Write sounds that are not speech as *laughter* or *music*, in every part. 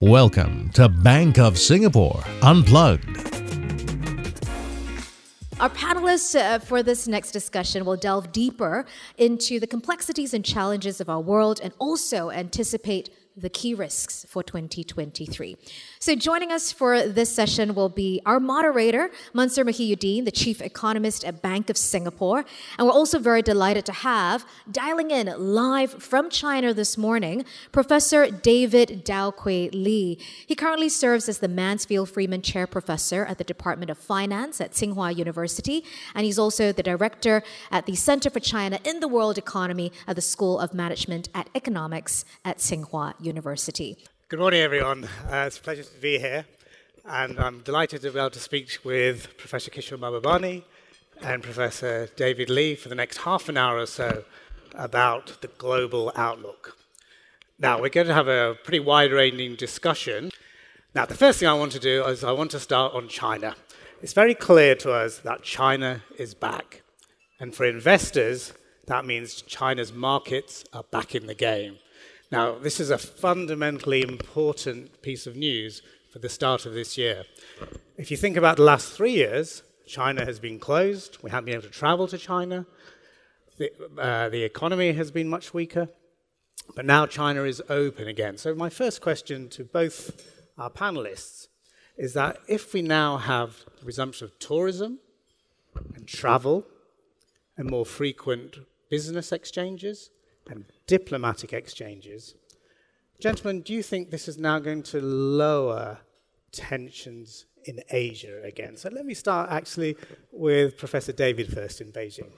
Welcome to Bank of Singapore Unplugged. Our panelists uh, for this next discussion will delve deeper into the complexities and challenges of our world and also anticipate the key risks for 2023. So, joining us for this session will be our moderator, Mansoor Mohi-uddin, the chief economist at Bank of Singapore. And we're also very delighted to have, dialing in live from China this morning, Professor David Daokui Li. He currently serves as the Mansfield Freeman Chair Professor at the Department of Finance at Tsinghua University. And he's also the director at the Center for China in the World Economy at the School of Management at Economics at Tsinghua University. Good morning, everyone. Uh, it's a pleasure to be here, and I'm delighted to be able to speak with Professor Kishore Mahbubani and Professor David Li for the next half an hour or so about the global outlook. Now, we're going to have a pretty wide ranging discussion. Now, the first thing I want to do is I want to start on China. It's very clear to us that China is back. And for investors, that means China's markets are back in the game. Now, this is a fundamentally important piece of news for the start of this year. If you think about the last three years, China has been closed. We haven't been able to travel to China. The, uh, the economy has been much weaker. But now China is open again. So, my first question to both our panelists is that if we now have the resumption of tourism and travel and more frequent business exchanges, and diplomatic exchanges. Gentlemen, do you think this is now going to lower tensions in Asia again? So let me start actually with Professor David first in Beijing.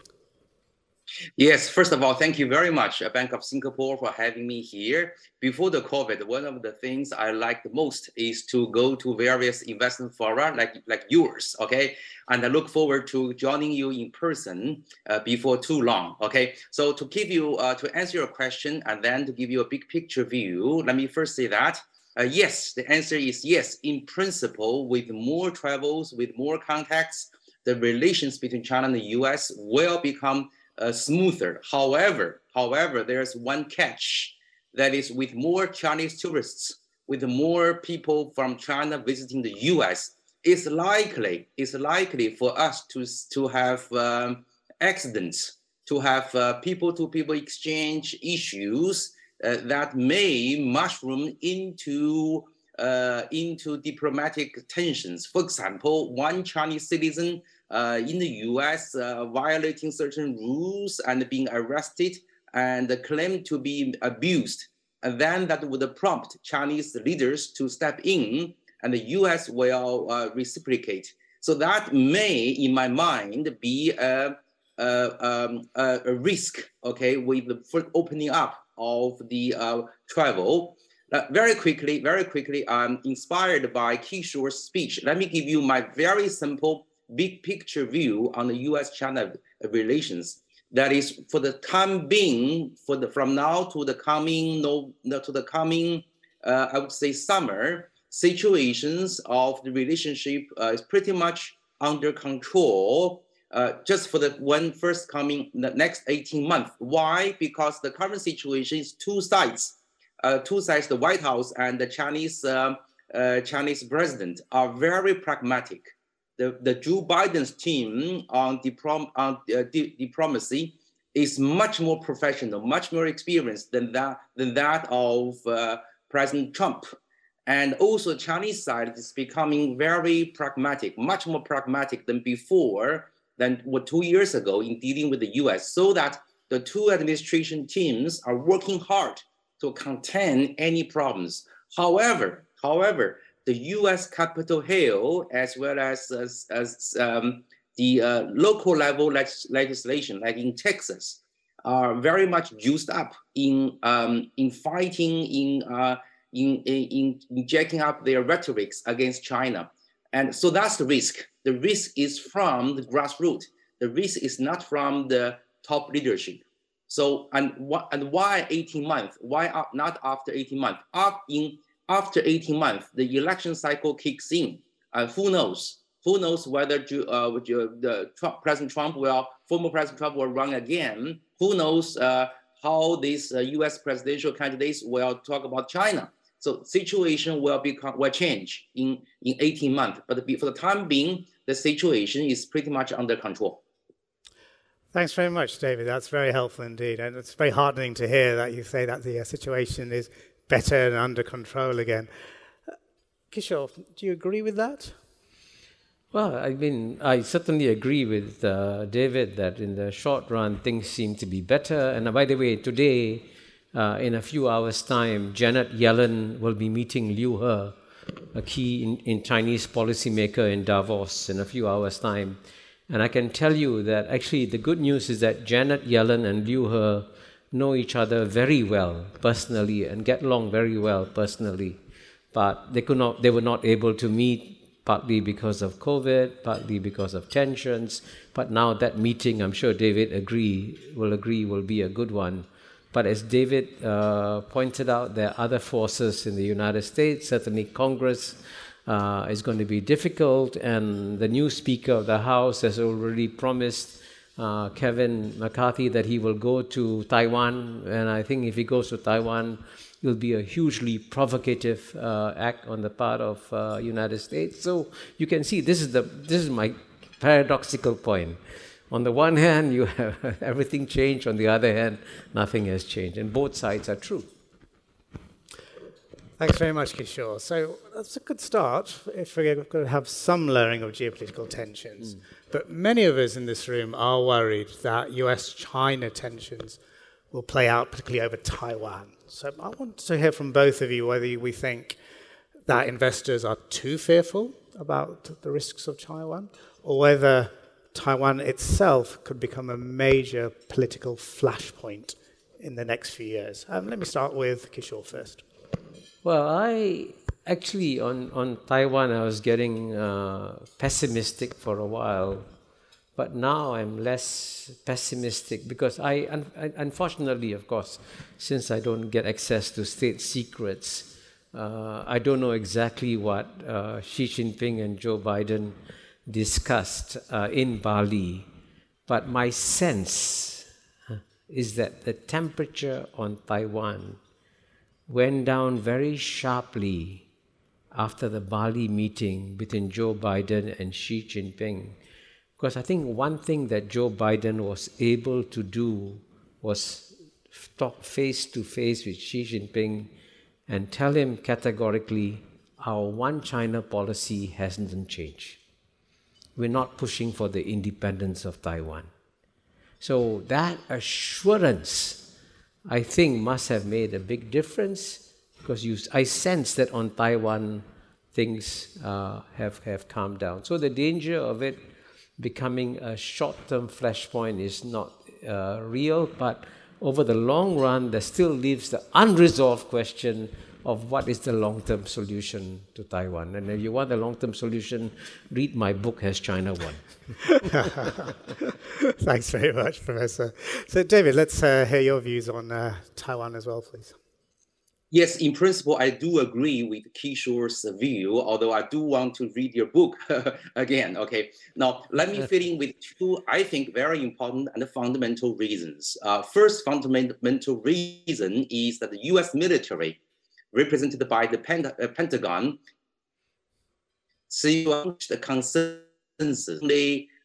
Yes, first of all, thank you very much, uh, Bank of Singapore, for having me here. Before the COVID, one of the things I liked most is to go to various investment fora like, like yours, okay? And I look forward to joining you in person uh, before too long, okay? So to give you, uh, to answer your question and then to give you a big picture view, let me first say that uh, yes, the answer is yes. In principle, with more travels, with more contacts, the relations between China and the US will become uh, smoother. However, however, there's one catch that is with more Chinese tourists, with more people from China visiting the U.S., it's likely it's likely for us to to have um, accidents, to have people to people exchange issues uh, that may mushroom into uh, into diplomatic tensions. For example, one Chinese citizen uh, in the US uh, violating certain rules and being arrested and claimed to be abused. And then that would prompt Chinese leaders to step in and the US will uh, reciprocate. So that may, in my mind, be a, a, um, a risk, okay, with the opening up of the uh, travel. Uh, very quickly, very quickly, I'm inspired by Kishore's speech. Let me give you my very simple big picture view on the U.S.-China relations. That is, for the time being, for the from now to the coming no, to the coming, uh, I would say summer situations of the relationship uh, is pretty much under control. Uh, just for the one first coming the next 18 months. Why? Because the current situation is two sides. Uh, two sides, the White House and the Chinese um, uh, Chinese president are very pragmatic the, the Joe Biden's team on, diplom, on uh, di- diplomacy is much more professional, much more experienced than that, than that of uh, President Trump. And also Chinese side is becoming very pragmatic, much more pragmatic than before, than what two years ago in dealing with the US, so that the two administration teams are working hard to contain any problems. However, however, the U.S. Capitol Hill, as well as as, as um, the uh, local level legislation, like in Texas, are very much used up in um, in fighting, in, uh, in, in in jacking up their rhetorics against China, and so that's the risk. The risk is from the grassroots. The risk is not from the top leadership. So and what and why 18 months? Why not after 18 months? Up in after 18 months, the election cycle kicks in. Uh, who knows? Who knows whether uh, the Trump, President Trump will, former President Trump will run again? Who knows uh, how these uh, U.S. presidential candidates will talk about China? So situation will become will change in, in 18 months. But for the time being, the situation is pretty much under control. Thanks very much, David. That's very helpful indeed. And it's very heartening to hear that you say that the uh, situation is better and under control again. Kishore, do you agree with that? Well, I mean, I certainly agree with uh, David that in the short run things seem to be better. And uh, by the way, today, uh, in a few hours' time, Janet Yellen will be meeting Liu He, a key in, in Chinese policymaker in Davos, in a few hours' time. And I can tell you that actually the good news is that Janet Yellen and Liu He know each other very well personally and get along very well personally. But they could not they were not able to meet partly because of COVID, partly because of tensions. But now that meeting, I'm sure David agree will agree will be a good one. But as David uh, pointed out, there are other forces in the United States. Certainly, Congress uh, is going to be difficult, and the new Speaker of the House has already promised uh, Kevin McCarthy that he will go to Taiwan. And I think if he goes to Taiwan, it will be a hugely provocative uh, act on the part of uh, United States. So you can see this is the this is my paradoxical point. On the one hand, you have *laughs* everything changed. On the other hand, nothing has changed, and both sides are true. Thanks very much, Kishore. So that's a good start if we're going to have some lowering of geopolitical tensions. Mm. But many of us in this room are worried that US China tensions will play out, particularly over Taiwan. So I want to hear from both of you whether we think that investors are too fearful about the risks of Taiwan or whether Taiwan itself could become a major political flashpoint in the next few years. Um, let me start with Kishore first. Well, I actually on on Taiwan I was getting uh, pessimistic for a while, but now I'm less pessimistic because I, un- unfortunately, of course, since I don't get access to state secrets, uh, I don't know exactly what uh, Xi Jinping and Joe Biden discussed uh, in Bali, but my sense is that the temperature on Taiwan went down very sharply after the Bali meeting between Joe Biden and Xi Jinping. Because I think one thing that Joe Biden was able to do was talk face to face with Xi Jinping and tell him categorically our one China policy hasn't changed. We're not pushing for the independence of Taiwan. So that assurance I think must have made a big difference because you, I sense that on Taiwan things uh, have, have calmed down. So the danger of it becoming a short term flashpoint is not uh, real, but over the long run, there still leaves the unresolved question of what is the long term solution to Taiwan. And if you want the long term solution, read my book, Has China Won? *laughs* Thanks very much, Professor. So, David, let's uh, hear your views on uh, Taiwan as well, please. Yes, in principle, I do agree with Kishore's view, although I do want to read your book *laughs* again. Okay, now let me fill in with two, I think, very important and fundamental reasons. Uh, first fundamental reason is that the US military represented by the Pent uh, Pentagon, see the consensus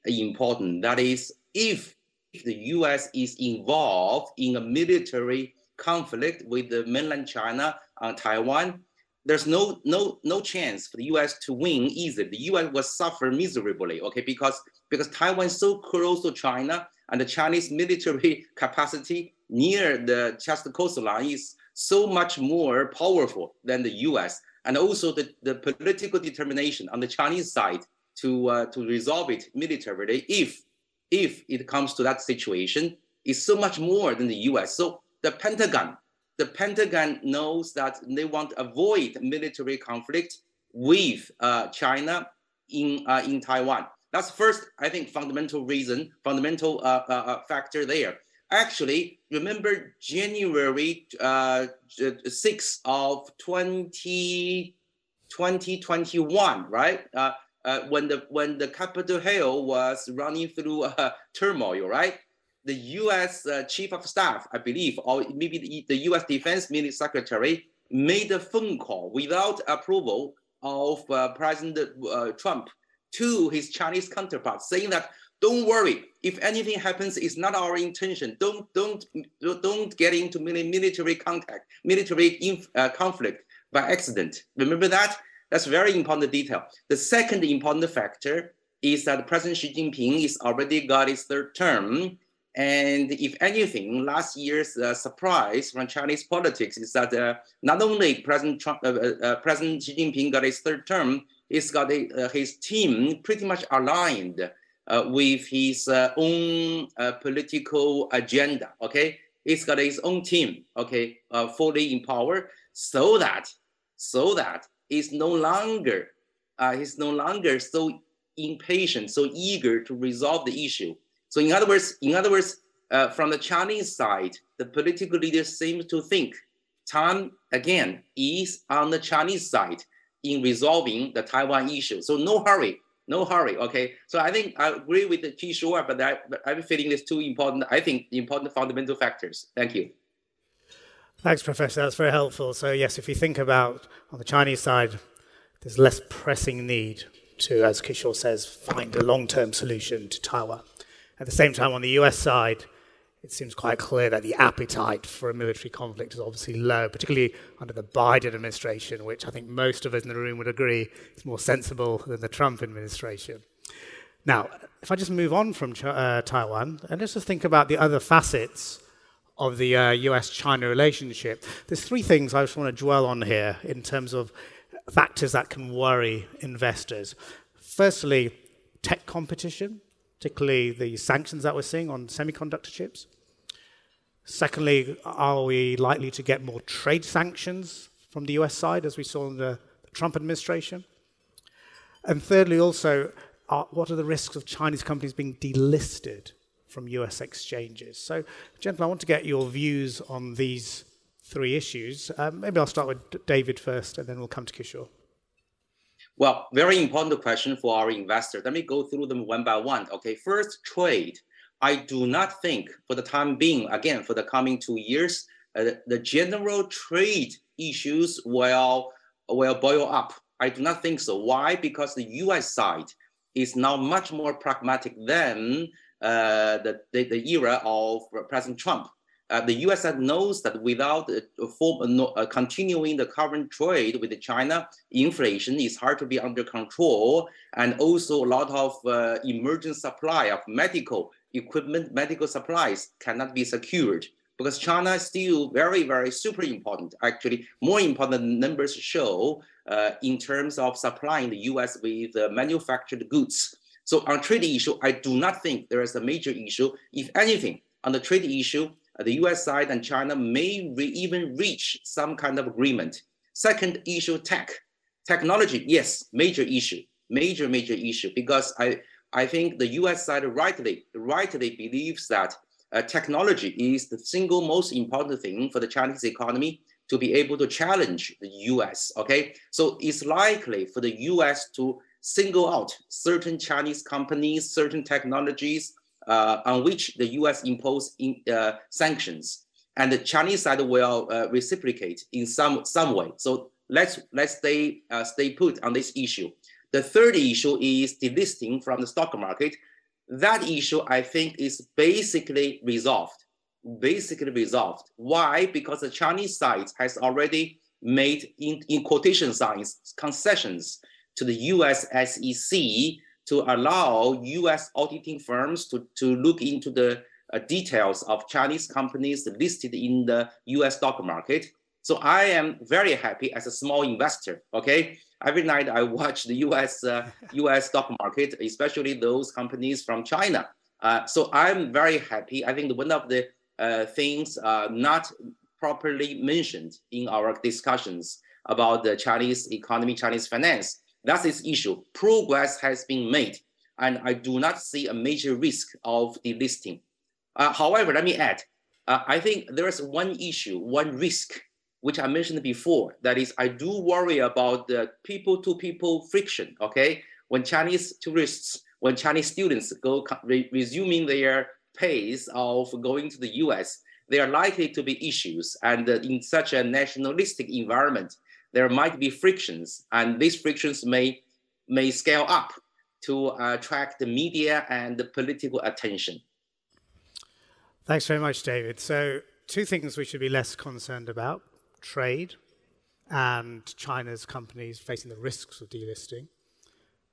important. That is, if, the U.S. is involved in a military conflict with the mainland China on Taiwan, there's no no no chance for the U.S. to win either. The U.S. will suffer miserably, okay, because because Taiwan is so close to China and the Chinese military *laughs* capacity near the just coastline is so much more powerful than the US, and also the, the political determination on the Chinese side to, uh, to resolve it militarily if, if it comes to that situation is so much more than the US. So the Pentagon, the Pentagon knows that they want to avoid military conflict with uh, China in, uh, in Taiwan. That's first, I think, fundamental reason, fundamental uh, uh, uh factor there. Actually, remember January uh, 6th of 20, 2021, right? Uh, uh, when the when the Capitol Hill was running through uh, *laughs* turmoil, right? The U.S. Uh, Chief of Staff, I believe, or maybe the, the U.S. Defense Minister Secretary made a phone call without approval of uh, President uh, Trump to his Chinese counterpart, saying that don't worry, if anything happens, it's not our intention. Don't don't don't get into military contact, military inf- uh, conflict by accident. Remember that? That's very important detail. The second important factor is that President Xi Jinping is already got his third term. And if anything, last year's uh, surprise from Chinese politics is that uh, not only President, Trump, uh, uh, uh President Xi Jinping got his third term, he's got a, uh, his team pretty much aligned Uh, with his uh, own uh, political agenda. Okay, he's got his own team. Okay, fully in power, so that so that he's no longer he's no longer so impatient, so eager to resolve the issue. So in other words, in other words, uh, from the Chinese side, the political leaders seem to think time again is on the Chinese side in resolving the Taiwan issue. So no hurry, no hurry. Okay. So I think I agree with the Kishore, but, I, but I'm feeling these two important, I think, important fundamental factors. Thank you. Thanks, Professor. That's very helpful. So yes, if you think about on the Chinese side, there's less pressing need to, as Kishore says, find a long-term solution to Taiwan. At the same time, on the US side, it seems quite clear that the appetite for a military conflict is obviously low, particularly under the Biden administration, which I think most of us in the room would agree is more sensible than the Trump administration. Now, if I just move on from uh, Taiwan, and let's just think about the other facets of the uh, US China relationship, there's three things I just want to dwell on here in terms of factors that can worry investors. Firstly, tech competition, particularly the sanctions that we're seeing on semiconductor chips. Secondly, are we likely to get more trade sanctions from the US side, as we saw in the, the Trump administration? And thirdly, also, are, what are the risks of Chinese companies being delisted from US exchanges? So, gentlemen, I want to get your views on these three issues. Um, maybe I'll start with David first, and then we'll come to Kishore. Well, very important question for our investors. Let me go through them one by one. Okay, first, trade. I do not think for the time being, again, for the coming two years, uh, the general trade issues will, will boil up. I do not think so. Why? Because the US side is now much more pragmatic than uh, the, the, the era of President Trump. Uh, the US side knows that without uh, form, uh, continuing the current trade with China, inflation is hard to be under control, and also a lot of uh, emergent supply of medical equipment, medical supplies cannot be secured because China is still very, very super important. Actually, more important numbers show uh, in terms of supplying the US with uh, manufactured goods. So on trade issue, I do not think there is a major issue. If anything, on the trade issue, uh, the US side and China may re even reach some kind of agreement. Second issue, tech. Technology, yes, major issue, major, major issue, because I, I think the US side rightly, rightly believes that uh, technology is the single most important thing for the Chinese economy to be able to challenge the US, okay? So it's likely for the US to single out certain Chinese companies, certain technologies, uh, on which the U.S. impose in, uh, sanctions, and the Chinese side will uh, reciprocate in some some way. So let's let's stay uh, stay put on this issue. The third issue is delisting from the stock market. That issue, I think, is basically resolved. Basically resolved. Why? Because the Chinese side has already made, in, in quotation signs, concessions to the US SEC to allow US auditing firms to, to look into the uh, details of Chinese companies listed in the US stock market. So I am very happy as a small investor. Okay, every night I watch the US uh, *laughs* US stock market, especially those companies from China. Uh, so I'm very happy. I think one of the uh, things uh, not properly mentioned in our discussions about the Chinese economy, Chinese finance, that's its issue. Progress has been made, and I do not see a major risk of delisting. Uh, however, let me add, uh, I think there is one issue, one risk, which I mentioned before. That is, I do worry about the people-to-people friction. Okay, when Chinese tourists, when Chinese students go re resuming their pace of going to the U.S., there are likely to be issues. And uh, in such a nationalistic environment, there might be frictions, and these frictions may, may scale up to attract the media and the political attention. Thanks very much, David. So, two things we should be less concerned about trade and China's companies facing the risks of delisting.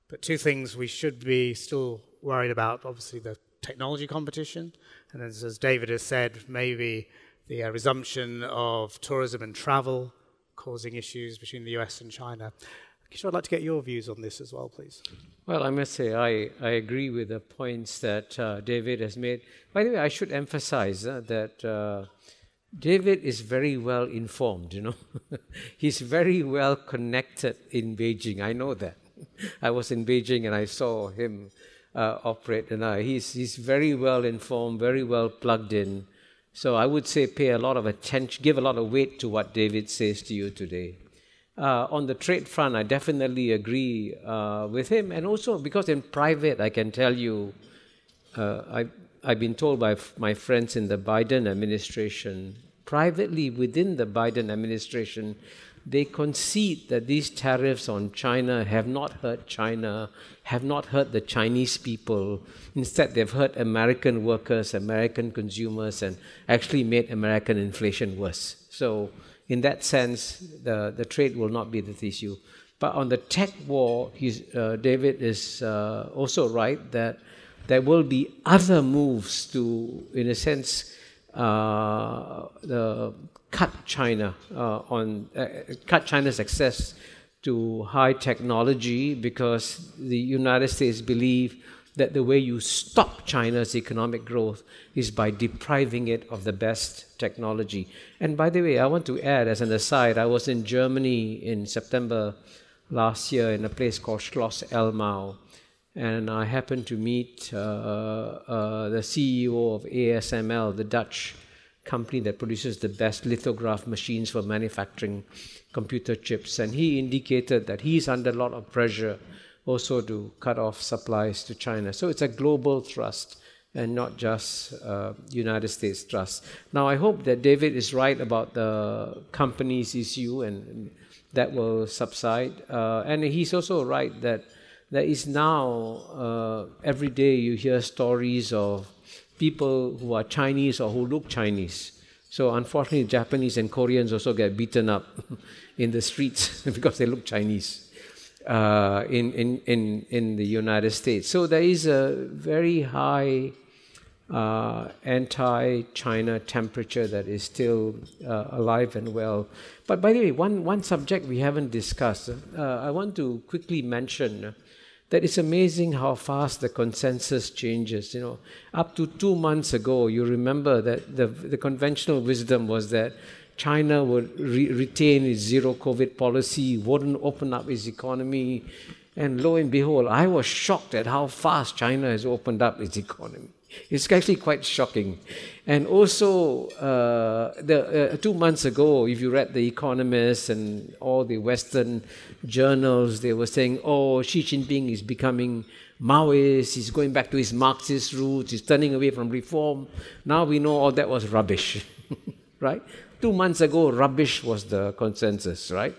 But two things we should be still worried about obviously, the technology competition, and as, as David has said, maybe the uh, resumption of tourism and travel causing issues between the US and China. Kishore, I'd like to get your views on this as well, please. Well, I must say, I, I agree with the points that uh, David has made. By the way, I should emphasize uh, that uh, David is very well informed, you know. *laughs* He's very well connected in Beijing. I know that. I was in Beijing and I saw him uh, operate, and uh, he's, he's very well informed, very well plugged in. So I would say pay a lot of attention, give a lot of weight to what David says to you today. Uh, on the trade front, I definitely agree uh, with him, and also because in private, I can tell you, uh, I, I've been told by f- my friends in the Biden administration, privately within the Biden administration, they concede that these tariffs on China have not hurt China, have not hurt the Chinese people. Instead, they've hurt American workers, American consumers, and actually made American inflation worse. So, in that sense, the, the trade will not be the issue. But on the tech war, uh, David is uh, also right that there will be other moves to, in a sense, cut China uh, on uh, cut China's access to high technology because the United States believe that the way you stop China's economic growth is by depriving it of the best technology. And by the way, I want to add as an aside, I was in Germany in September last year in a place called Schloss Elmau, and I happened to meet uh, uh, the CEO of ASML, the Dutch company that produces the best lithograph machines for manufacturing computer chips. And he indicated that he's under a lot of pressure also to cut off supplies to China. So it's a global thrust and not just uh, United States thrust. Now I hope that David is right about the company's issue and that will subside. Uh, and he's also right that there is now uh, every day you hear stories of people who are Chinese or who look Chinese. So unfortunately, Japanese and Koreans also get beaten up *laughs* in the streets *laughs* because they look Chinese uh, in, in, in, in the United States. So there is a very high uh, anti-China temperature that is still uh, alive and well. But by the way, one, one subject we haven't discussed, uh, I want to quickly mention that it's amazing how fast the consensus changes. You know, up to two months ago, you remember that the, the conventional wisdom was that China would re- retain its zero COVID policy, wouldn't open up its economy. And lo and behold, I was shocked at how fast China has opened up its economy. It's actually quite shocking. And also, uh, the, uh, two months ago, if you read The Economist and all the Western journals, they were saying, oh, Xi Jinping is becoming Maoist, he's going back to his Marxist roots, he's turning away from reform. Now we know all that was rubbish, *laughs* right? Two months ago, rubbish was the consensus, right?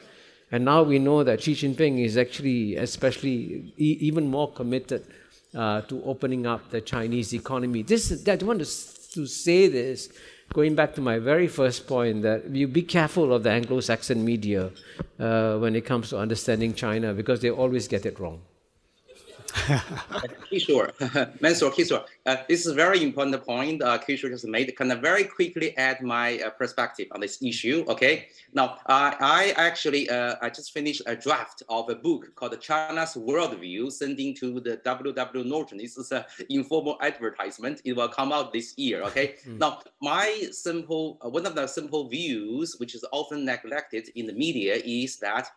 And now we know that Xi Jinping is actually, especially, e- even more committed uh, to opening up the Chinese economy. This, I want to, to say this, going back to my very first point, that you be careful of the Anglo-Saxon media uh, when it comes to understanding China because they always get it wrong. Kishore, *laughs* Mansoor, Kishore, uh, this is a very important point uh, Kishore just made. Can I very quickly add my uh, perspective on this issue? Okay. Now, I actually uh, I just finished a draft of a book called China's Worldview, sending to the WW Norton. This is an informal advertisement. It will come out this year. Okay. *laughs* Mm. Now, my simple uh, one of the simple views, which is often neglected in the media, is that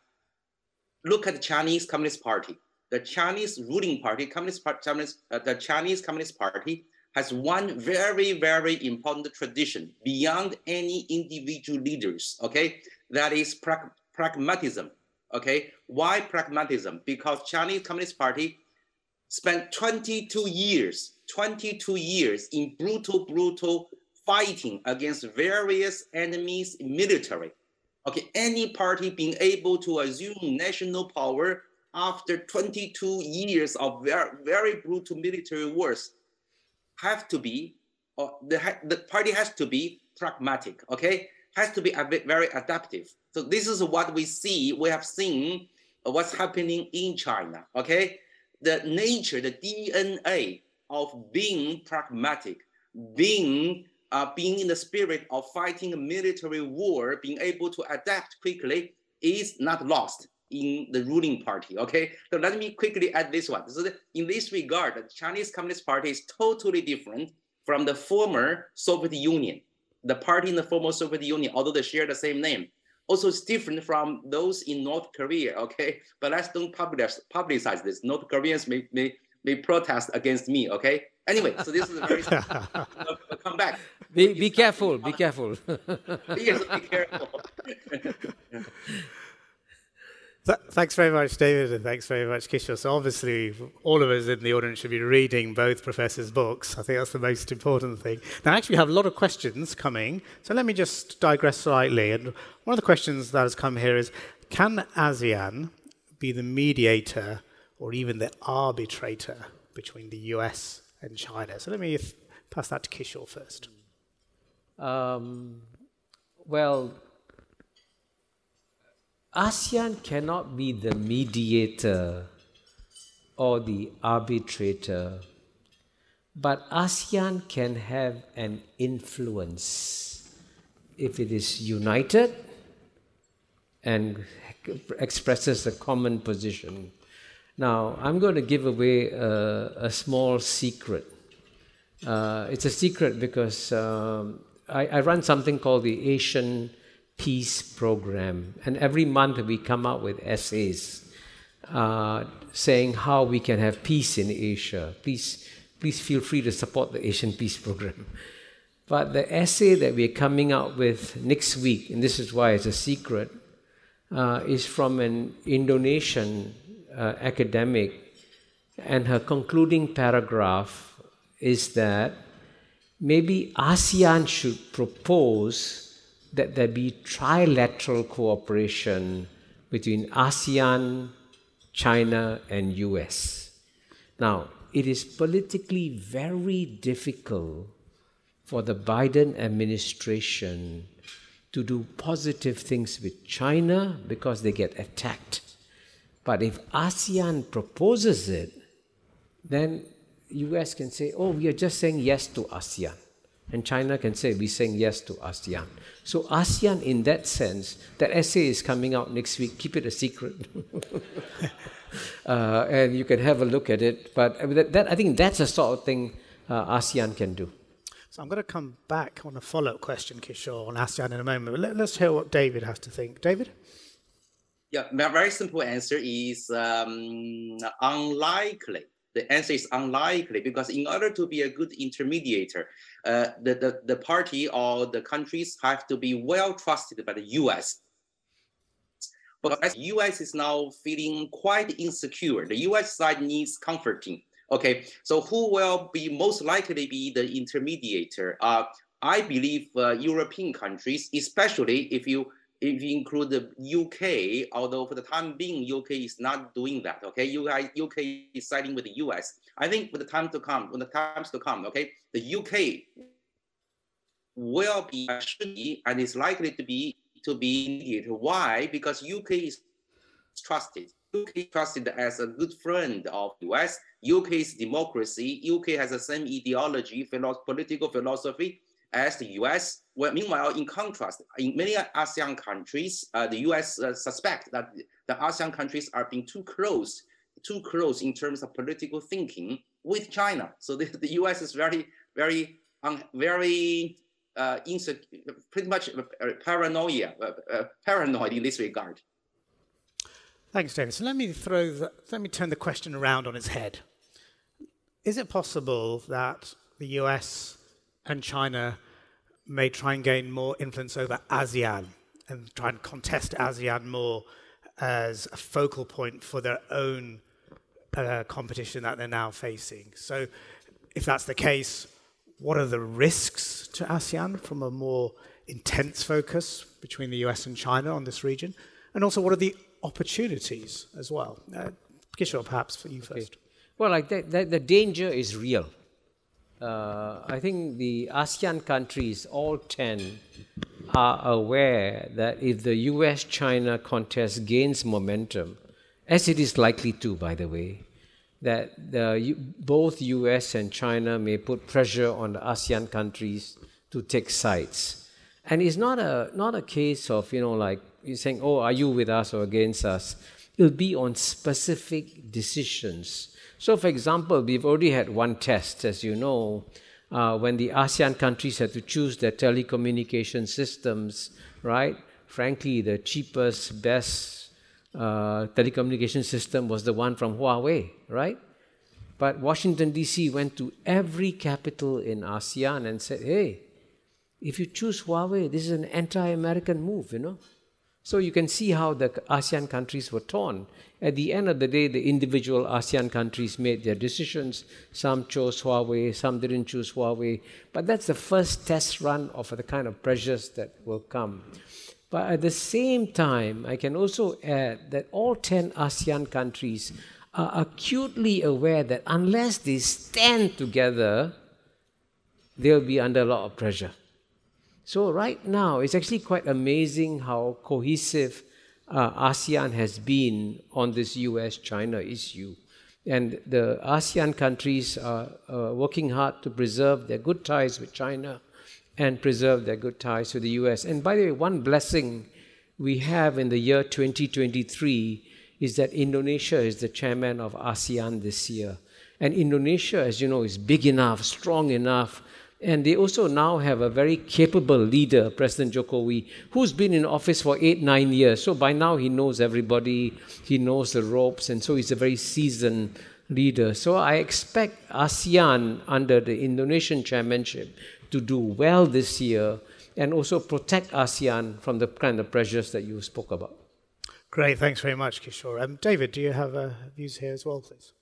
look at the Chinese Communist Party the Chinese ruling party, Communist Party, uh, the Chinese Communist Party, has one very, very important tradition beyond any individual leaders. Okay, that is pra- pragmatism. Okay, why pragmatism? Because Chinese Communist Party spent 22 years, 22 years in brutal, brutal fighting against various enemies military. Okay, any party being able to assume national power after 22 years of very, very brutal military wars have to be, or the, the party has to be pragmatic, okay? Has to be a bit very adaptive. So this is what we see, we have seen what's happening in China, okay? The nature, the DNA of being pragmatic, being uh, being in the spirit of fighting a military war, being able to adapt quickly is not lost in the ruling party. Okay, so let me quickly add this one. So in this regard, the Chinese Communist Party is totally different from the former Soviet Union. The party in the former Soviet Union, although they share the same name, also is different from those in North Korea. Okay, but let's don't publish, publicize this. North Koreans may, may may protest against me. Okay. Anyway, so this is a very *laughs* come back. Be, be careful. Be careful. *laughs* yes, be careful. *laughs* Th- thanks very much, David, and thanks very much, Kishore. So obviously, all of us in the audience should be reading both professors' books. I think that's the most important thing. Now, actually, we have a lot of questions coming, so let me just digress slightly. And one of the questions that has come here is, can ASEAN be the mediator or even the arbitrator between the US and China? So let me pass that to Kishore first. Um, well, ASEAN cannot be the mediator or the arbitrator, but ASEAN can have an influence if it is united and expresses a common position. Now, I'm going to give away a, a small secret. Uh, it's a secret because um, I, I run something called the Asian peace program. And every month we come out with essays uh, saying how we can have peace in Asia. Please, please feel free to support the Asian peace program. *laughs* But the essay that we're coming out with next week, and this is why it's a secret, uh, is from an Indonesian uh, academic. And her concluding paragraph is that maybe ASEAN should propose that there be trilateral cooperation between ASEAN, China, and US. Now, it is politically very difficult for the Biden administration to do positive things with China because they get attacked. But if ASEAN proposes it, then US can say, oh, we are just saying yes to ASEAN. And China can say, we're saying yes to ASEAN. So, ASEAN, in that sense, that essay is coming out next week. Keep it a secret. *laughs* uh, and you can have a look at it. But that, that, I think that's the sort of thing uh, ASEAN can do. So, I'm going to come back on a follow up question, Kishore, on ASEAN in a moment. But let, us hear what David has to think. David? Yeah, my very simple answer is um, unlikely the answer is unlikely because in order to be a good intermediator, uh, the, the, the party or the countries have to be well trusted by the US. But as US is now feeling quite insecure, the US side needs comforting. Okay, so who will be most likely be the intermediator? Uh, I believe uh, European countries, especially if you if you include the UK, although for the time being, UK is not doing that. Okay, UK, UK is siding with the US. I think for the time to come, when the times to come, okay, the UK will be should be and is likely to be to be mediated. Why? Because UK is trusted. UK trusted as a good friend of US. UK's democracy. UK has the same ideology, philo- political philosophy as the US. Well, meanwhile, in contrast, in many ASEAN countries, uh, the US uh, suspect that the ASEAN countries are being too close, too close in terms of political thinking with China. So the, the US is very, very, um, very uh, pretty much uh, paranoia, uh, uh, paranoid in this regard. Thanks, David. So let me throw, the, let me turn the question around on its head. Is it possible that the US and China may try and gain more influence over ASEAN and try and contest ASEAN more as a focal point for their own uh, competition that they're now facing. So, if that's the case, what are the risks to ASEAN from a more intense focus between the US and China on this region? And also, what are the opportunities as well? Uh, Kishore, perhaps for you first. Well, like that, that, the danger is real. Uh, I think the ASEAN countries, all 10, are aware that if the US China contest gains momentum, as it is likely to, by the way, that the, both US and China may put pressure on the ASEAN countries to take sides. And it's not a, not a case of, you know, like saying, oh, are you with us or against us? It'll be on specific decisions. So, for example, we've already had one test, as you know, uh, when the ASEAN countries had to choose their telecommunication systems, right? Frankly, the cheapest, best uh, telecommunication system was the one from Huawei, right? But Washington, D.C. went to every capital in ASEAN and said, hey, if you choose Huawei, this is an anti American move, you know? So you can see how the ASEAN countries were torn. At the end of the day, the individual ASEAN countries made their decisions. Some chose Huawei, some didn't choose Huawei. But that's the first test run of the kind of pressures that will come. But at the same time, I can also add that all 10 ASEAN countries are acutely aware that unless they stand together, they'll be under a lot of pressure. So, right now, it's actually quite amazing how cohesive uh, ASEAN has been on this US China issue. And the ASEAN countries are uh, working hard to preserve their good ties with China and preserve their good ties with the US. And by the way, one blessing we have in the year 2023 is that Indonesia is the chairman of ASEAN this year. And Indonesia, as you know, is big enough, strong enough and they also now have a very capable leader, President Jokowi, who's been in office for eight, nine years. So by now he knows everybody, he knows the ropes, and so he's a very seasoned leader. So I expect ASEAN under the Indonesian chairmanship to do well this year and also protect ASEAN from the kind of pressures that you spoke about. Great, thanks very much, Kishore. Um, David, do you have uh, views here as well, please?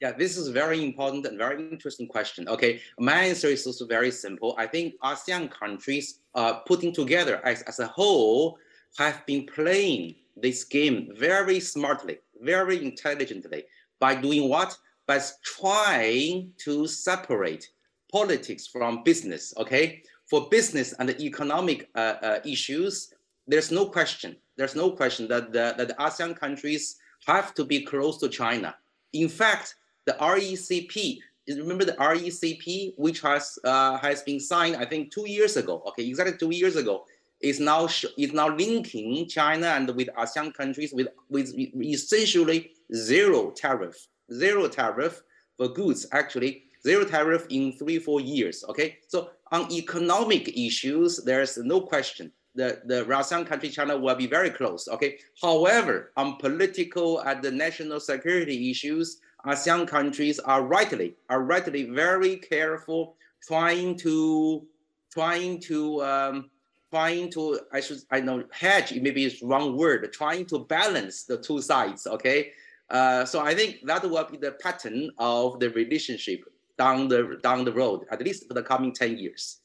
Yeah, this is a very important and very interesting question. Okay, my answer is also very simple. I think ASEAN countries uh, putting together as, as a whole have been playing this game very smartly, very intelligently by doing what? By trying to separate politics from business. Okay, for business and economic uh, uh, issues, there's no question. There's no question that the, that the ASEAN countries have to be close to China. In fact, the RCEP. Remember the RCEP, which has uh, has been signed, I think, two years ago. Okay, exactly two years ago, is now is now linking China and with ASEAN countries with with essentially zero tariff, zero tariff for goods. Actually, zero tariff in three four years. Okay, so on economic issues, there's no question the, the ASEAN country China will be very close. Okay. However, on political and the national security issues, ASEAN countries are rightly are rightly very careful, trying to trying to um, trying to I should I know hedge maybe it's wrong word trying to balance the two sides. Okay, uh, so I think that will be the pattern of the relationship down the down the road at least for the coming ten years.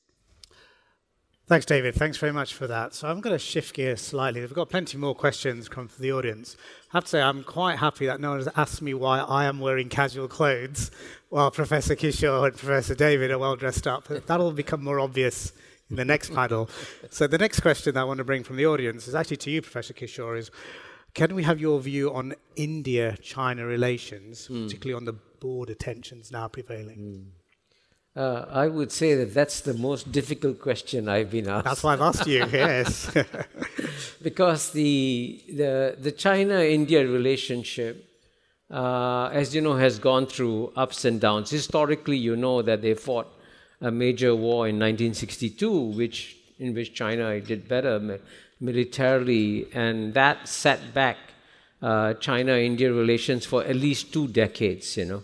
Thanks, David. Thanks very much for that. So I'm going to shift gears slightly. We've got plenty more questions come from the audience. I have to say, I'm quite happy that no one has asked me why I am wearing casual clothes while Professor Kishore and Professor David are well dressed up. That'll become more obvious in the next panel. So the next question that I want to bring from the audience is actually to you, Professor Kishore, is can we have your view on India-China relations, mm. particularly on the border tensions now prevailing? Mm. Uh, I would say that that's the most difficult question I've been asked. That's why I've asked you, *laughs* yes. *laughs* because the, the, the China India relationship, uh, as you know, has gone through ups and downs. Historically, you know that they fought a major war in 1962, which, in which China did better militarily, and that set back uh, China India relations for at least two decades, you know.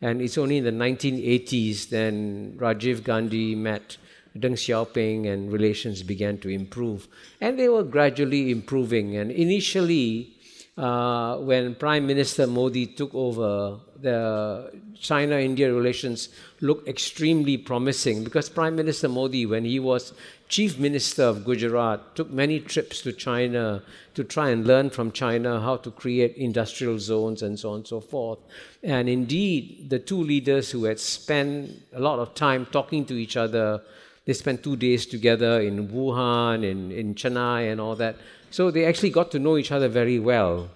And it's only in the 1980s then Rajiv Gandhi met Deng Xiaoping and relations began to improve. And they were gradually improving. And initially, uh, when Prime Minister Modi took over, the China India relations looked extremely promising because Prime Minister Modi, when he was Chief Minister of Gujarat, took many trips to China to try and learn from China how to create industrial zones and so on and so forth. And indeed, the two leaders who had spent a lot of time talking to each other, they spent two days together in Wuhan, in, in Chennai, and all that so they actually got to know each other very well.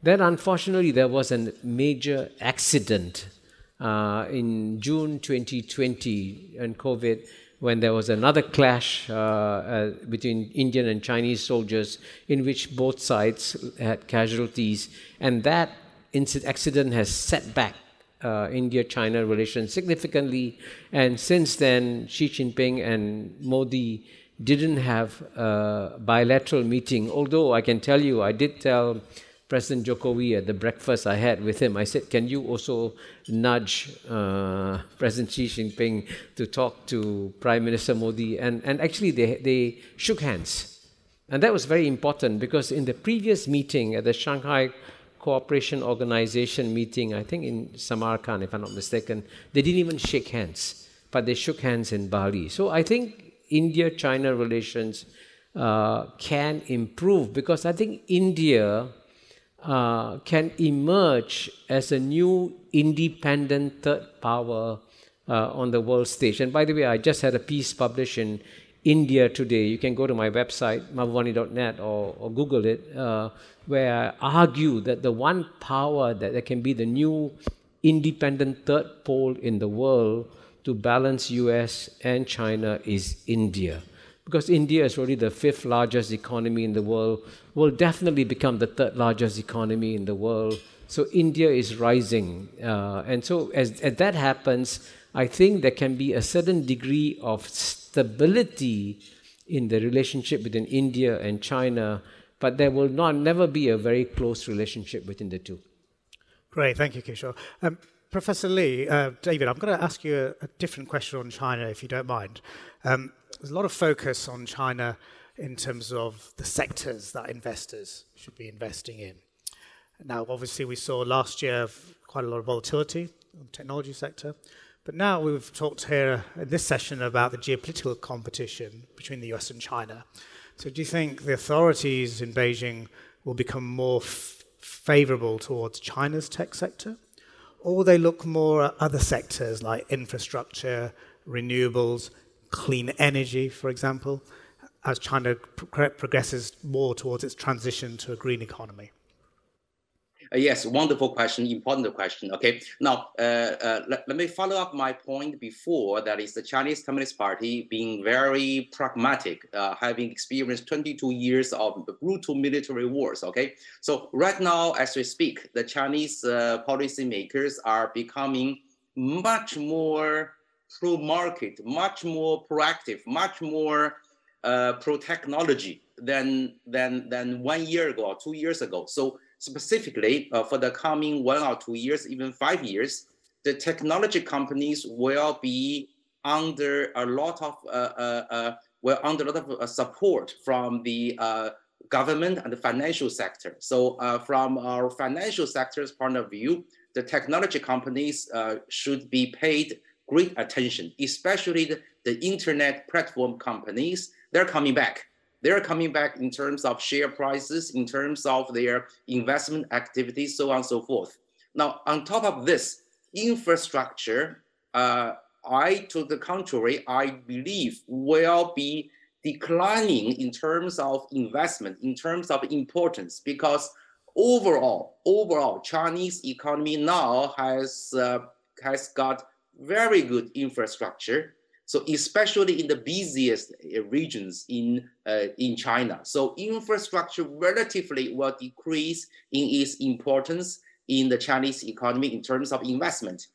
Then, unfortunately, there was a major accident uh, in June 2020 and COVID when there was another clash uh, uh, between Indian and Chinese soldiers in which both sides had casualties. And that incident accident has set back uh, India China relations significantly. And since then, Xi Jinping and Modi didn't have a bilateral meeting, although I can tell you, I did tell President Jokowi at the breakfast I had with him, I said, Can you also nudge uh, President Xi Jinping to talk to Prime Minister Modi? And, and actually, they, they shook hands. And that was very important because in the previous meeting at the Shanghai Cooperation Organization meeting, I think in Samarkand, if I'm not mistaken, they didn't even shake hands, but they shook hands in Bali. So I think India China relations uh, can improve because I think India uh, can emerge as a new independent third power uh, on the world stage. And by the way, I just had a piece published in India today. You can go to my website, mahbubani.net, or, or Google it, uh, where I argue that the one power that, that can be the new independent third pole in the world to balance US and China is India. Because India is already the fifth largest economy in the world, will definitely become the third largest economy in the world. So India is rising. Uh, and so as, as that happens, I think there can be a certain degree of stability in the relationship between India and China, but there will not never be a very close relationship between the two. Great, thank you, Kishore. Um, Professor Li, uh, David, I'm going to ask you a, a, different question on China, if you don't mind. Um, there's a lot of focus on China in terms of the sectors that investors should be investing in. Now, obviously, we saw last year quite a lot of volatility in the technology sector. But now we've talked here in this session about the geopolitical competition between the US and China. So, do you think the authorities in Beijing will become more f- favorable towards China's tech sector? Or they look more at other sectors like infrastructure, renewables, clean energy, for example, as China pro- progresses more towards its transition to a green economy? Uh, yes, wonderful question, important question. Okay, now uh, uh, let, let, me follow up my point before. That is the Chinese Communist Party being very pragmatic, uh, having experienced 22 years of brutal military wars. Okay, so right now, as we speak, the Chinese uh, policymakers are becoming much more pro-market, much more proactive, much more uh, pro-technology than than than one year ago or two years ago. So specifically uh, for the coming one or two years, even five years, the technology companies will be under a lot of uh, uh, uh well under a lot of uh, support from the uh, government and the financial sector. So from our financial sector's point of view, the technology companies should be paid great attention, especially the, the internet platform companies. They're coming back they're coming back in terms of share prices, in terms of their investment activities, so on and so forth. Now, on top of this, infrastructure, uh, I, to the contrary, I believe will be declining in terms of investment, in terms of importance, because overall, overall, Chinese economy now has uh, has got very good infrastructure so especially in the busiest uh, regions in, uh, in China. So infrastructure relatively will decrease in its importance in the Chinese economy in terms of investment.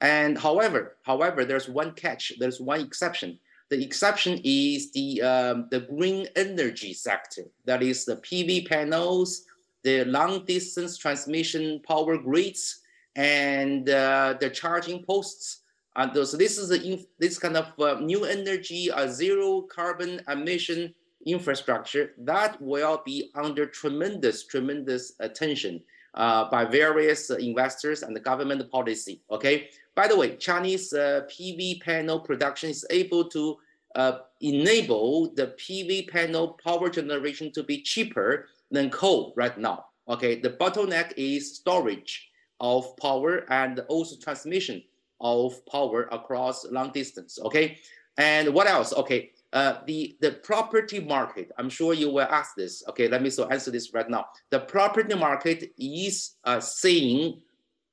And however, however, there's one catch, there's one exception. The exception is the, um, the green energy sector. That is the PV panels, the long distance transmission power grids, and uh, the charging posts and so this is this kind of uh, new energy, uh, zero carbon emission infrastructure that will be under tremendous, tremendous attention uh, by various investors and the government policy. Okay. By the way, Chinese uh, PV panel production is able to uh, enable the PV panel power generation to be cheaper than coal right now. Okay. The bottleneck is storage of power and also transmission of power across long distance. Okay. And what else? Okay. Uh, the, the property market, I'm sure you will ask this. Okay, let me so answer this right now. The property market is uh, seeing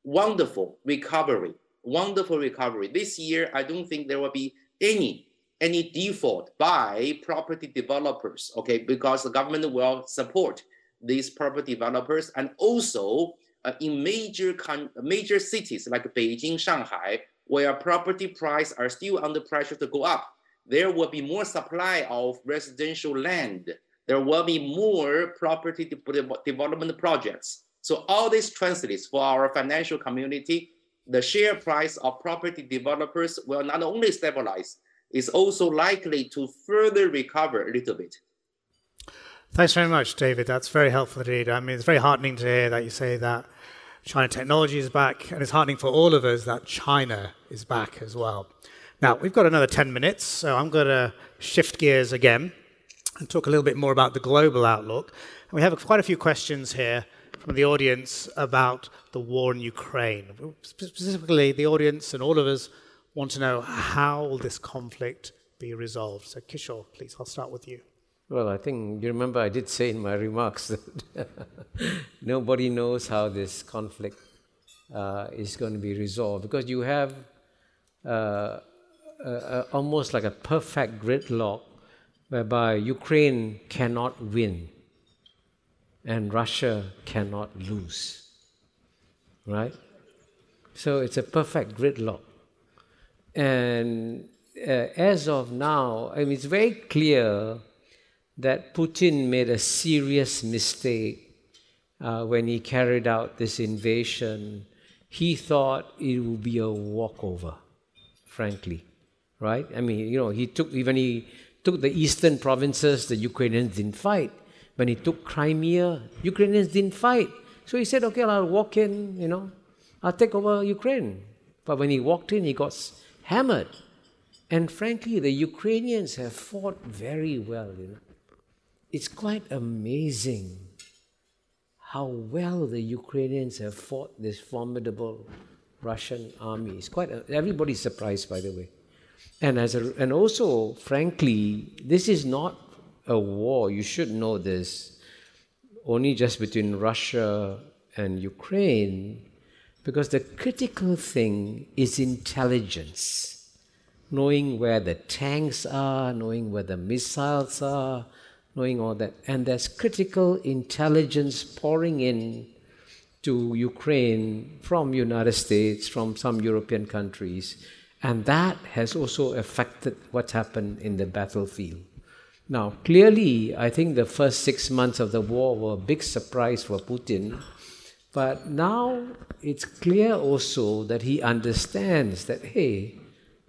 wonderful recovery, wonderful recovery. This year, I don't think there will be any any default by property developers, okay, because the government will support these property developers and also uh, in major major cities like Beijing, Shanghai, where property prices are still under pressure to go up there will be more supply of residential land. There will be more property de development projects. So all this translates for our financial community. The share price of property developers will not only stabilize, it's also likely to further recover a little bit. Thanks very much, David. That's very helpful indeed. I mean, it's very heartening to hear that you say that China technology is back, and it's heartening for all of us that China is back as well. Now, we've got another 10 minutes, so I'm going to shift gears again and talk a little bit more about the global outlook. And we have quite a few questions here from the audience about the war in Ukraine. Specifically, the audience and all of us want to know how will this conflict be resolved. So, Kishore, please, I'll start with you. Well, I think you remember I did say in my *laughs* remarks that *laughs* nobody knows how this conflict uh, is going to be resolved because you have uh, almost like a perfect gridlock whereby Ukraine cannot win and Russia cannot lose. Right? So it's a perfect gridlock. And uh, as of now, I mean, it's very clear that Putin made a serious mistake uh, when he carried out this invasion. He thought it would be a walkover, frankly right? I mean, you know, he took, even he took the eastern provinces, the Ukrainians didn't fight. When he took Crimea, Ukrainians didn't fight. So he said, okay, I'll walk in, you know, I'll take over Ukraine. But when he walked in, he got hammered. And frankly, the Ukrainians have fought very well, you know. It's quite amazing how well the Ukrainians have fought this formidable Russian army. It's quite, a, everybody's surprised, by the way. And as a, and also, frankly, this is not a war. You should know this. Only just between Russia and Ukraine, because the critical thing is intelligence, knowing where the tanks are, knowing where the missiles are, knowing all that. And there's critical intelligence pouring in to Ukraine from United States, from some European countries and that has also affected what's happened in the battlefield. Now, clearly, I think the first six months of the war were a big surprise for Putin. But now it's clear also that he understands that, hey,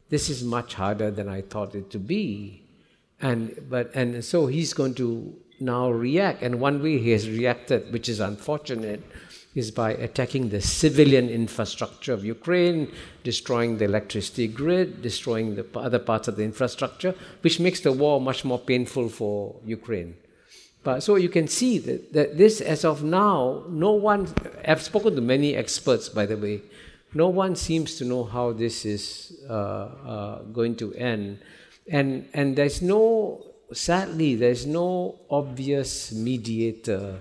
this is much harder than I thought it to be. And, but, and so he's going to now react. And one way he has reacted, which is unfortunate, is by attacking the civilian infrastructure of Ukraine, destroying the electricity grid, destroying the other parts of the infrastructure, which makes the war much more painful for Ukraine. But so you can see that, that this, as of now, no one, I've spoken to many experts, by the way, no one seems to know how this is uh, uh, going to end. And, and there's no, sadly, there's no obvious mediator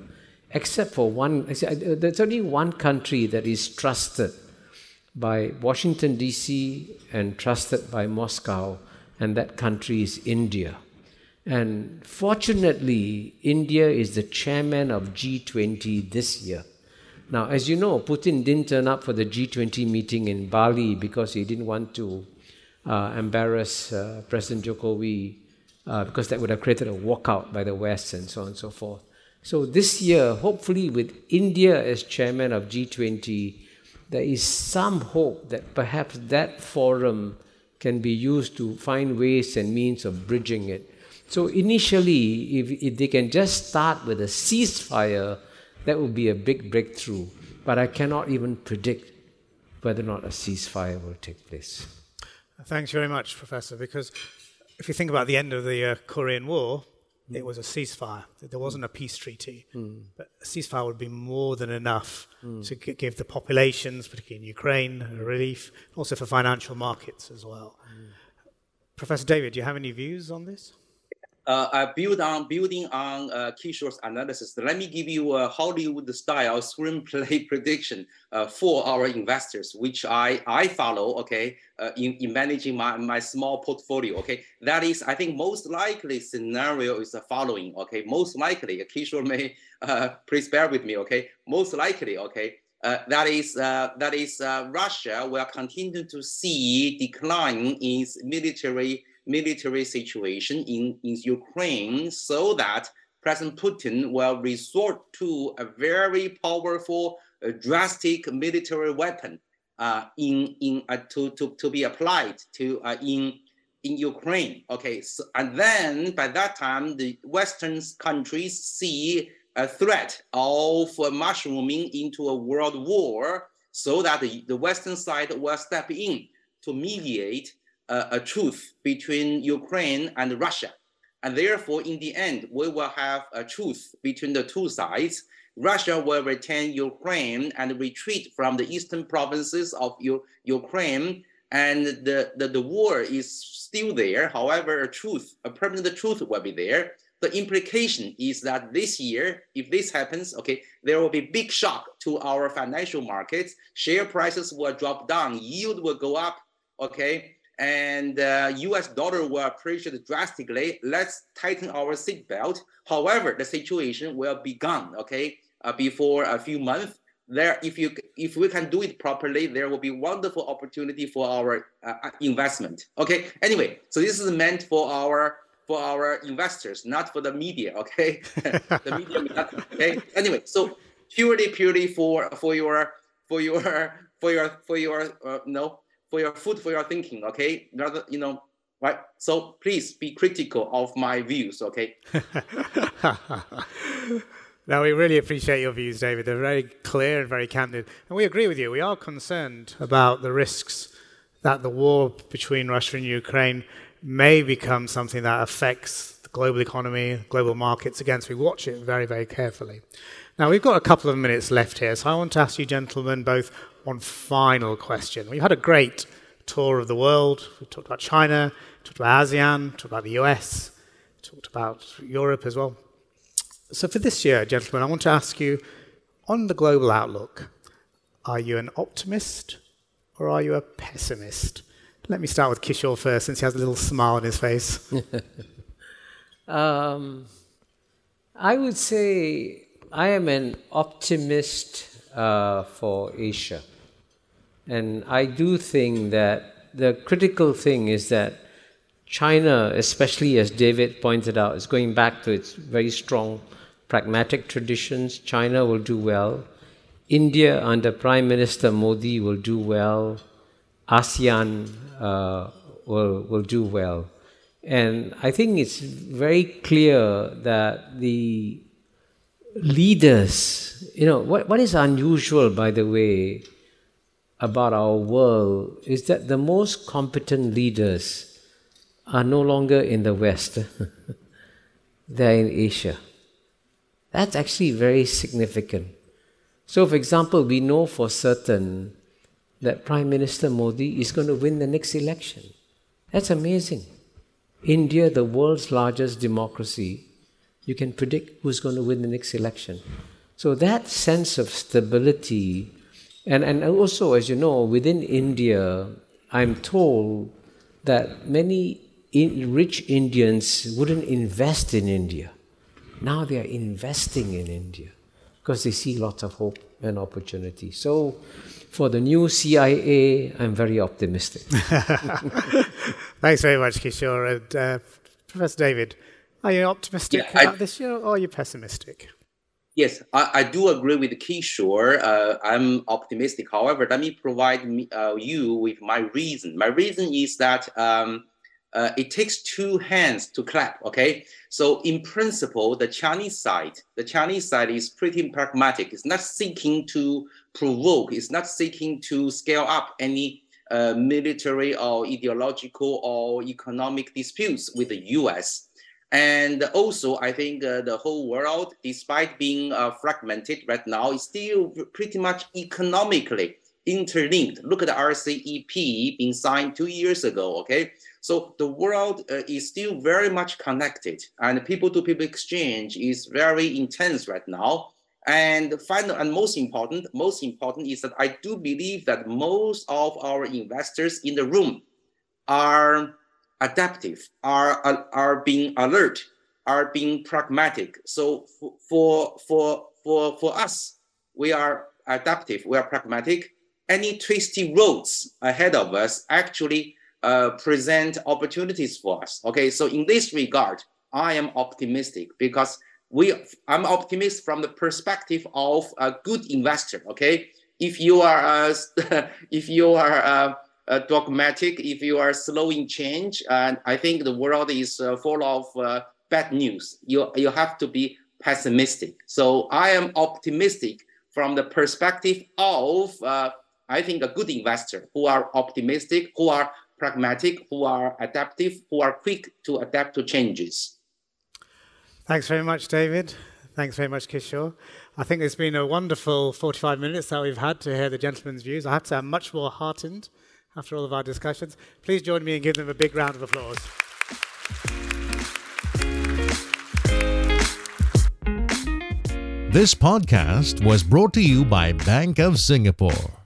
except for one, there's only one country that is trusted by Washington, D.C., and trusted by Moscow, and that country is India. And fortunately, India is the chairman of G20 this year. Now, as you know, Putin didn't turn up for the G20 meeting in Bali because he didn't want to uh, embarrass uh, President Jokowi uh, because that would have created a walkout by the West and so on and so forth. So this year, hopefully, with India as chairman of G20, there is some hope that perhaps that forum can be used to find ways and means of bridging it. So initially, if, if they can just start with a ceasefire, that would be a big breakthrough. But I cannot even predict whether or not a ceasefire will take place. Thanks very much, Professor, because if you think about the end of the uh, Korean War, it was a ceasefire. There wasn't a peace treaty, mm. but a ceasefire would be more than enough mm. to g- give the populations, particularly in Ukraine, relief, also for financial markets as well. Mm. Professor David, do you have any views on this? Uh, I build on building on uh, Kishore's analysis. Let me give you a Hollywood style screenplay *laughs* prediction uh, for our investors, which I, I follow, okay, uh, in, in managing my, my small portfolio, okay. That is, I think most likely scenario is the following, okay. Most likely, Kishore may uh, please bear with me, okay. Most likely, okay, uh, that is, uh, that is uh, Russia will continue to see decline in military military situation in, in Ukraine so that President Putin will resort to a very powerful, uh, drastic military weapon uh, in, in, uh, to, to, to be applied to uh, in, in Ukraine. Okay, so, and then by that time, the Western countries see a threat of mushrooming into a world war so that the, the Western side will step in to mediate a, a between Ukraine and Russia. And therefore, in the end, we will have a truce between the two sides. Russia will retain Ukraine and retreat from the eastern provinces of U- Ukraine. And the, the, the war is still there. However, a truth, a permanent truth will be there. The implication is that this year, if this happens, okay, there will be big shock to our financial markets. Share prices will drop down, yield will go up, okay, and uh, US dollar will appreciate drastically. Let's tighten our seatbelt. However, the situation will be gone, okay, uh, before a few months. There, if you if we can do it properly, there will be wonderful opportunity for our uh, investment. Okay. Anyway, so this is meant for our for our investors, not for the media. Okay, *laughs* the media. okay. Anyway, so purely purely for for your for your for your for your uh, no for your food for your thinking, okay? Rather, you know, right? So please be critical of my views, okay? *laughs* Now we really appreciate your views, David. They're very clear and very candid. And we agree with you. We are concerned about the risks that the war between Russia and Ukraine may become something that affects the global economy, global markets. Again, so we watch it very, very carefully. Now, we've got a couple of minutes left here, so I want to ask you, gentlemen, both one final question. We've had a great tour of the world. We talked about China, talked about ASEAN, talked about the US, talked about Europe as well. So for this year, gentlemen, I want to ask you on the global outlook, are you an optimist or are you a pessimist? Let me start with Kishore first, since he has a little smile on his face. *laughs* um, I would say I am an optimist uh, for Asia. And I do think that the critical thing is that China, especially as David pointed out, is going back to its very strong pragmatic traditions. China will do well. India, under Prime Minister Modi, will do well. ASEAN uh, will, will do well. And I think it's very clear that the leaders, you know, what, what is unusual, by the way, about our world is that the most competent leaders are no longer in the West, *laughs* they're in Asia. That's actually very significant. So, for example, we know for certain that Prime Minister Modi is going to win the next election. That's amazing. India, the world's largest democracy, you can predict who's going to win the next election. So, that sense of stability and, and also, as you know, within India, I'm told that many in, rich Indians wouldn't invest in India. Now they are investing in India because they see lots of hope and opportunity. So, for the new CIA, I'm very optimistic. *laughs* Thanks very much, Kishore. And, uh, Professor David, are you optimistic yeah, about I, this year or are you pessimistic? Yes, I, I do agree with Kishore. Uh, I'm optimistic. However, let me provide me, uh, you with my reason. My reason is that um, uh, it takes two hands to clap. Okay, so in principle, the Chinese side, the Chinese side is pretty pragmatic. It's not seeking to provoke. It's not seeking to scale up any uh, military or ideological or economic disputes with the U.S. And also, I think uh, the whole world, despite being uh, fragmented right now, is still pretty much economically interlinked. Look at the RCEP being signed two years ago. Okay, so the world uh, is still very much connected, and people-to-people exchange is very intense right now. And final and most important, most important is that I do believe that most of our investors in the room are adaptive, are are being alert, are being pragmatic. So for for for for us, we are adaptive, we are pragmatic, any twisty roads ahead of us actually uh, present opportunities for us. Okay, so in this regard, I am optimistic because we I'm optimist from the perspective of a good investor. Okay, if you are *laughs* if you are uh, dogmatic, if you are slow in change, and I think the world is uh, full of uh, bad news. You you have to be pessimistic. So I am optimistic from the perspective of uh, I think a good investor who are optimistic, who are pragmatic, who are adaptive, who are quick to adapt to changes. Thanks very much, David. Thanks very much, Kishore. I think it's been a wonderful 45 minutes that we've had to hear the gentlemen's views. I have to say, I'm much more heartened after all of our discussions. Please join me and give them a big round of applause. This podcast was brought to you by Bank of Singapore.